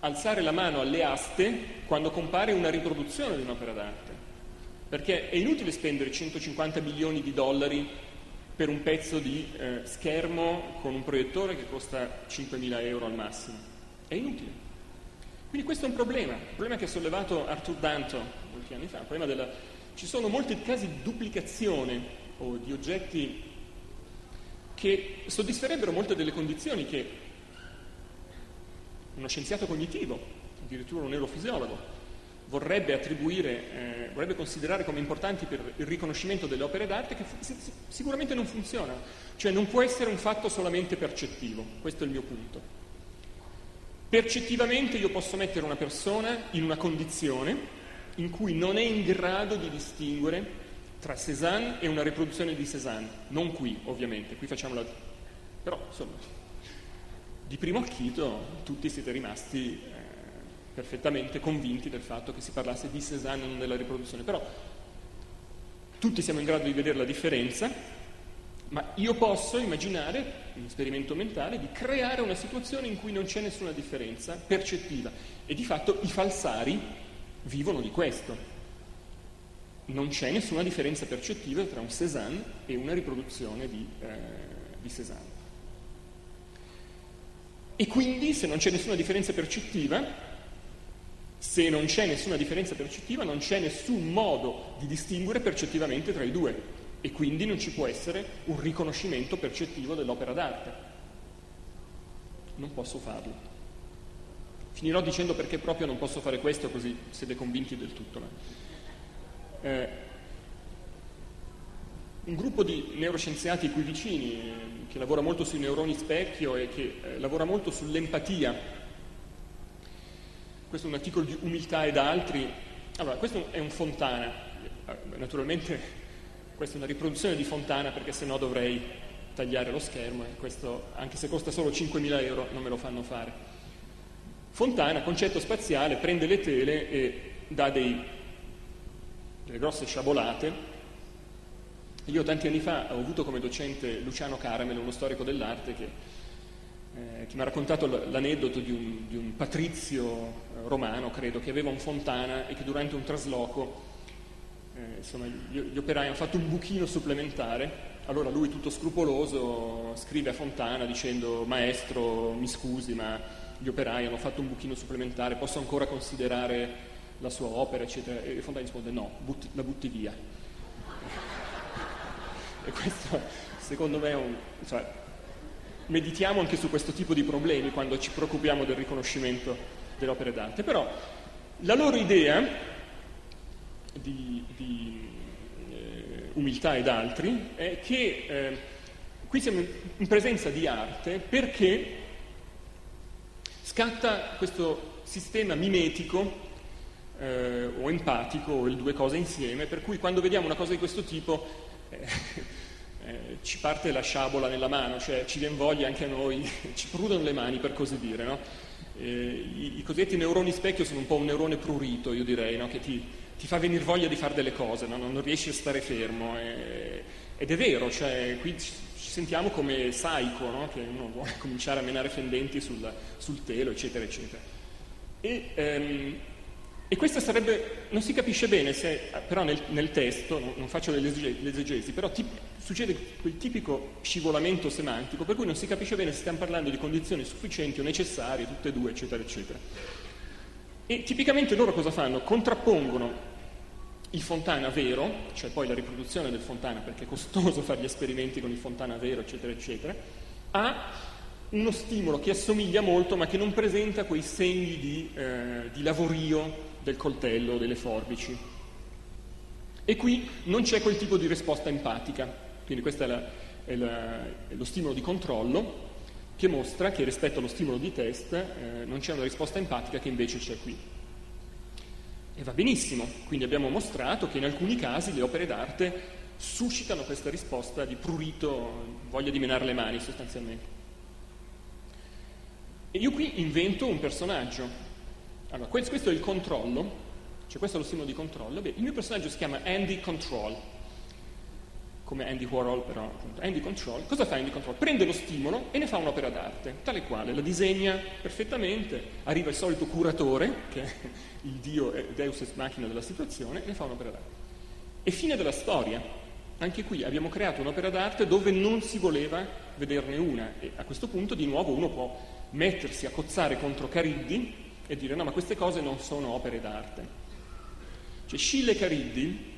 alzare la mano alle aste quando compare una riproduzione di un'opera d'arte. Perché è inutile spendere 150 milioni di dollari per un pezzo di eh, schermo con un proiettore che costa 5.000 euro al massimo. È inutile. Quindi questo è un problema, un problema che ha sollevato Arthur Danto molti anni fa, della... Ci sono molti casi di duplicazione o di oggetti che soddisferebbero molte delle condizioni che uno scienziato cognitivo, addirittura un neurofisiologo, vorrebbe attribuire, eh, vorrebbe considerare come importanti per il riconoscimento delle opere d'arte che sicuramente non funzionano, cioè non può essere un fatto solamente percettivo, questo è il mio punto. Percettivamente io posso mettere una persona in una condizione in cui non è in grado di distinguere tra Cézanne e una riproduzione di Cézanne, non qui ovviamente, qui facciamo la... però insomma, di primo acchito tutti siete rimasti perfettamente convinti del fatto che si parlasse di Cézanne e non della riproduzione, però tutti siamo in grado di vedere la differenza, ma io posso immaginare, un esperimento mentale, di creare una situazione in cui non c'è nessuna differenza percettiva e di fatto i falsari vivono di questo. Non c'è nessuna differenza percettiva tra un Cézanne e una riproduzione di, eh, di Cézanne. E quindi, se non c'è nessuna differenza percettiva, se non c'è nessuna differenza percettiva, non c'è nessun modo di distinguere percettivamente tra i due e quindi non ci può essere un riconoscimento percettivo dell'opera d'arte. Non posso farlo. Finirò dicendo perché proprio non posso fare questo, così siete convinti del tutto. No? Eh, un gruppo di neuroscienziati qui vicini, eh, che lavora molto sui neuroni specchio e che eh, lavora molto sull'empatia questo è un articolo di Umiltà ed altri. Allora, questo è un Fontana, naturalmente questa è una riproduzione di Fontana perché se no dovrei tagliare lo schermo e questo, anche se costa solo 5.000 euro, non me lo fanno fare. Fontana, concetto spaziale, prende le tele e dà dei, delle grosse sciabolate. Io tanti anni fa ho avuto come docente Luciano Caramel, uno storico dell'arte, che eh, che mi ha raccontato l'aneddoto di un, di un patrizio eh, romano, credo, che aveva un fontana e che durante un trasloco eh, insomma, gli, gli, operai hanno fatto un buchino supplementare. Allora lui, tutto scrupoloso, scrive a Fontana dicendo: Maestro, mi scusi, ma gli operai hanno fatto un buchino supplementare, posso ancora considerare la sua opera, eccetera. E Fontana risponde: No, butti, la butti via. e questo, secondo me, è un. Cioè, meditiamo anche su questo tipo di problemi quando ci preoccupiamo del riconoscimento delle opere d'arte. Però la loro idea di, di eh, umiltà ed altri è che eh, qui siamo in presenza di arte perché scatta questo sistema mimetico eh, o empatico o le due cose insieme, per cui quando vediamo una cosa di questo tipo eh, ci parte la sciabola nella mano, cioè ci viene voglia anche a noi, ci prudono le mani per così dire. No? Eh, i, i, cosiddetti neuroni specchio sono un po' un neurone prurito, io direi, no? che ti, ti, fa venire voglia di fare delle cose, no? non riesci a stare fermo. Eh, ed è vero, cioè, qui ci sentiamo come Saiko, che uno vuole cominciare a menare fendenti sul, sul telo, eccetera, eccetera. E, ehm, e questo sarebbe, non si capisce bene se, però nel, nel testo, non, faccio l'esegesi, però ti, succede quel tipico scivolamento semantico per cui non si capisce bene se stiamo parlando di condizioni sufficienti o necessarie, tutte e due, eccetera, eccetera. E tipicamente loro cosa fanno? Contrappongono il Fontana vero, cioè poi la riproduzione del Fontana, perché è costoso fare gli esperimenti con il Fontana vero, eccetera, eccetera, a uno stimolo che assomiglia molto ma che non presenta quei segni di, eh, di lavorio del coltello, delle forbici. E qui non c'è quel tipo di risposta empatica, quindi questo è, la, è, la, è lo stimolo di controllo che mostra che rispetto allo stimolo di test eh, non c'è una risposta empatica che invece c'è qui. E va benissimo, quindi abbiamo mostrato che in alcuni casi le opere d'arte suscitano questa risposta di prurito, voglia di menare le mani sostanzialmente. E io qui invento un personaggio. Allora, questo è il controllo, cioè questo è lo stimolo di controllo. Beh, il mio personaggio si chiama Andy Control, come Andy Warhol, però appunto, Andy Control. Cosa fa Andy Control? Prende lo stimolo e ne fa un'opera d'arte, tale quale, la disegna perfettamente, arriva il solito curatore, che è il dio Deus ex machina della situazione, e ne fa un'opera d'arte. E fine della storia. Anche qui abbiamo creato un'opera d'arte dove non si voleva vederne una e a questo punto di nuovo uno può mettersi a cozzare contro Cariddi e dire no, ma queste cose non sono opere d'arte. Cioè Scille Cariddi,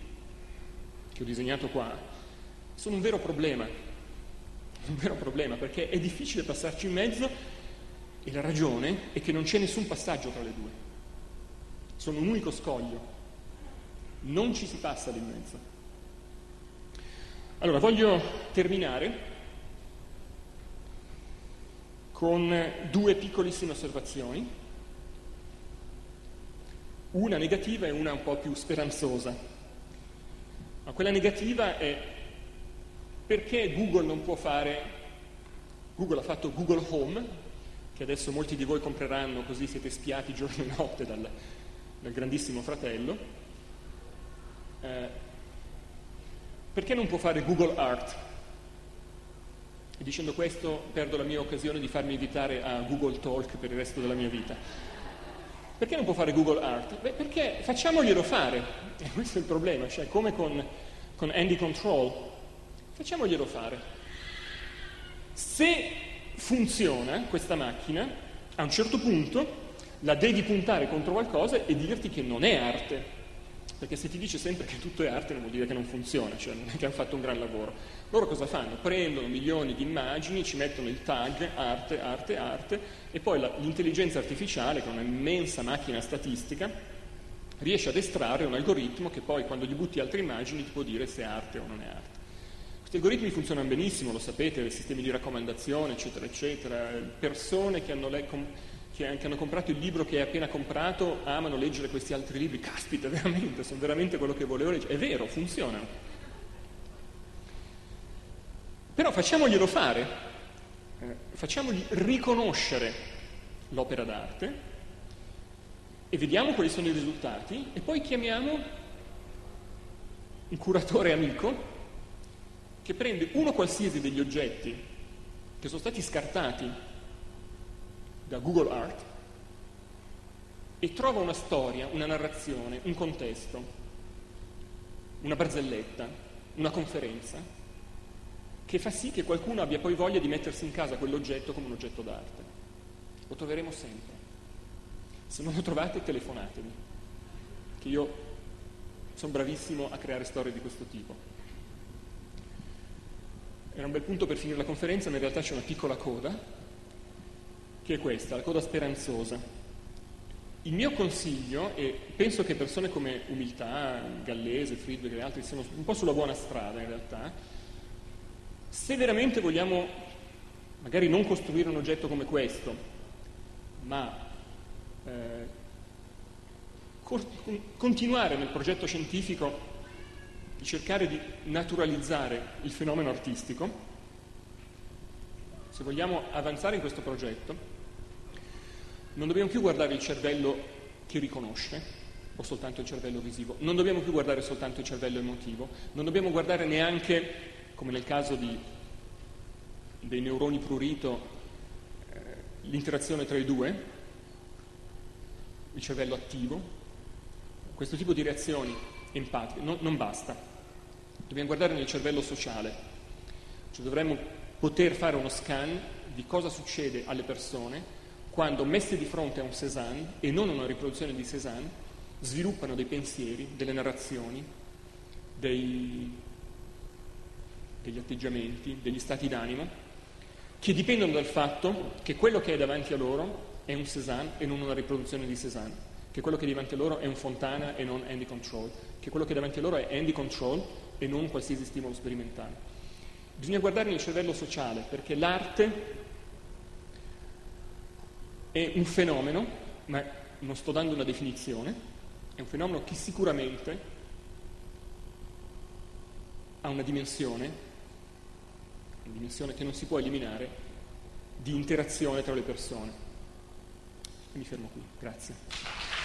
che ho disegnato qua, sono un vero problema, un vero problema perché è difficile passarci in mezzo e la ragione è che non c'è nessun passaggio tra le due. Sono un unico scoglio, non ci si passa di mezzo. Allora, voglio terminare con due piccolissime osservazioni, una negativa e una un po' più speranzosa. Ma quella negativa è perché Google non può fare, Google ha fatto Google Home, che adesso molti di voi compreranno così siete spiati giorno e notte dal, dal grandissimo fratello, eh, perché non può fare Google Art? E dicendo questo perdo la mia occasione di farmi invitare a Google Talk per il resto della mia vita. Perché non può fare Google Art? Beh, perché facciamoglielo fare. E questo è il problema, cioè come con, con Andy Control, facciamoglielo fare. Se funziona questa macchina, a un certo punto la devi puntare contro qualcosa e dirti che non è arte. Perché se ti dice sempre che tutto è arte non vuol dire che non funziona, cioè non è che hanno fatto un gran lavoro. Loro cosa fanno? Prendono milioni di immagini, ci mettono il tag arte, arte, arte e poi la, l'intelligenza artificiale, che è un'immensa macchina statistica, riesce ad estrarre un algoritmo che poi quando gli butti altre immagini ti può dire se è arte o non è arte. Questi algoritmi funzionano benissimo, lo sapete, sistemi di raccomandazione, eccetera, eccetera, persone che hanno, le, che hanno comprato il libro che hai appena comprato amano leggere questi altri libri, caspita, veramente, sono veramente quello che volevo leggere. È vero, funzionano. Però facciamoglielo fare, eh, facciamogli riconoscere l'opera d'arte e vediamo quali sono i risultati e poi chiamiamo un curatore amico che prende uno qualsiasi degli oggetti che sono stati scartati da Google Art e trova una storia, una narrazione, un contesto, una barzelletta, una conferenza, che fa sì che qualcuno abbia poi voglia di mettersi in casa quell'oggetto come un oggetto d'arte. Lo troveremo sempre. Se non lo trovate telefonatemi, che io sono bravissimo a creare storie di questo tipo. Era un bel punto per finire la conferenza, ma in realtà c'è una piccola coda, che è questa, la coda speranzosa. il mio consiglio, e penso che persone come Umiltà, Gallese, Friedberg e altri siano un po' sulla buona strada in realtà, se veramente vogliamo magari non costruire un oggetto come questo, ma eh, continuare nel progetto scientifico di cercare di naturalizzare il fenomeno artistico, se vogliamo avanzare in questo progetto, non dobbiamo più guardare il cervello che riconosce o soltanto il cervello visivo, non dobbiamo più guardare soltanto il cervello emotivo, non dobbiamo guardare neanche, come nel caso di, dei neuroni prurito, eh, l'interazione tra i due, il cervello attivo, questo tipo di reazioni empatiche non, non basta, dobbiamo guardare nel cervello sociale, cioè dovremmo poter fare uno scan di cosa succede alle persone quando messe di fronte a un Cézanne e non a una riproduzione di Cézanne, sviluppano dei pensieri, delle narrazioni, dei, degli atteggiamenti, degli stati d'animo, che dipendono dal fatto che quello che è davanti a loro è un Cézanne e non una riproduzione di Cézanne, che quello che è davanti a loro è un Fontana e non Andy Control, che quello che è davanti a loro è Andy Control e non qualsiasi stimolo sperimentale. Bisogna guardare nel cervello sociale perché l'arte è un fenomeno, ma non sto dando una definizione, è un fenomeno che sicuramente ha una dimensione, dimensione che non si può eliminare, di interazione tra le persone. Mi fermo qui, grazie.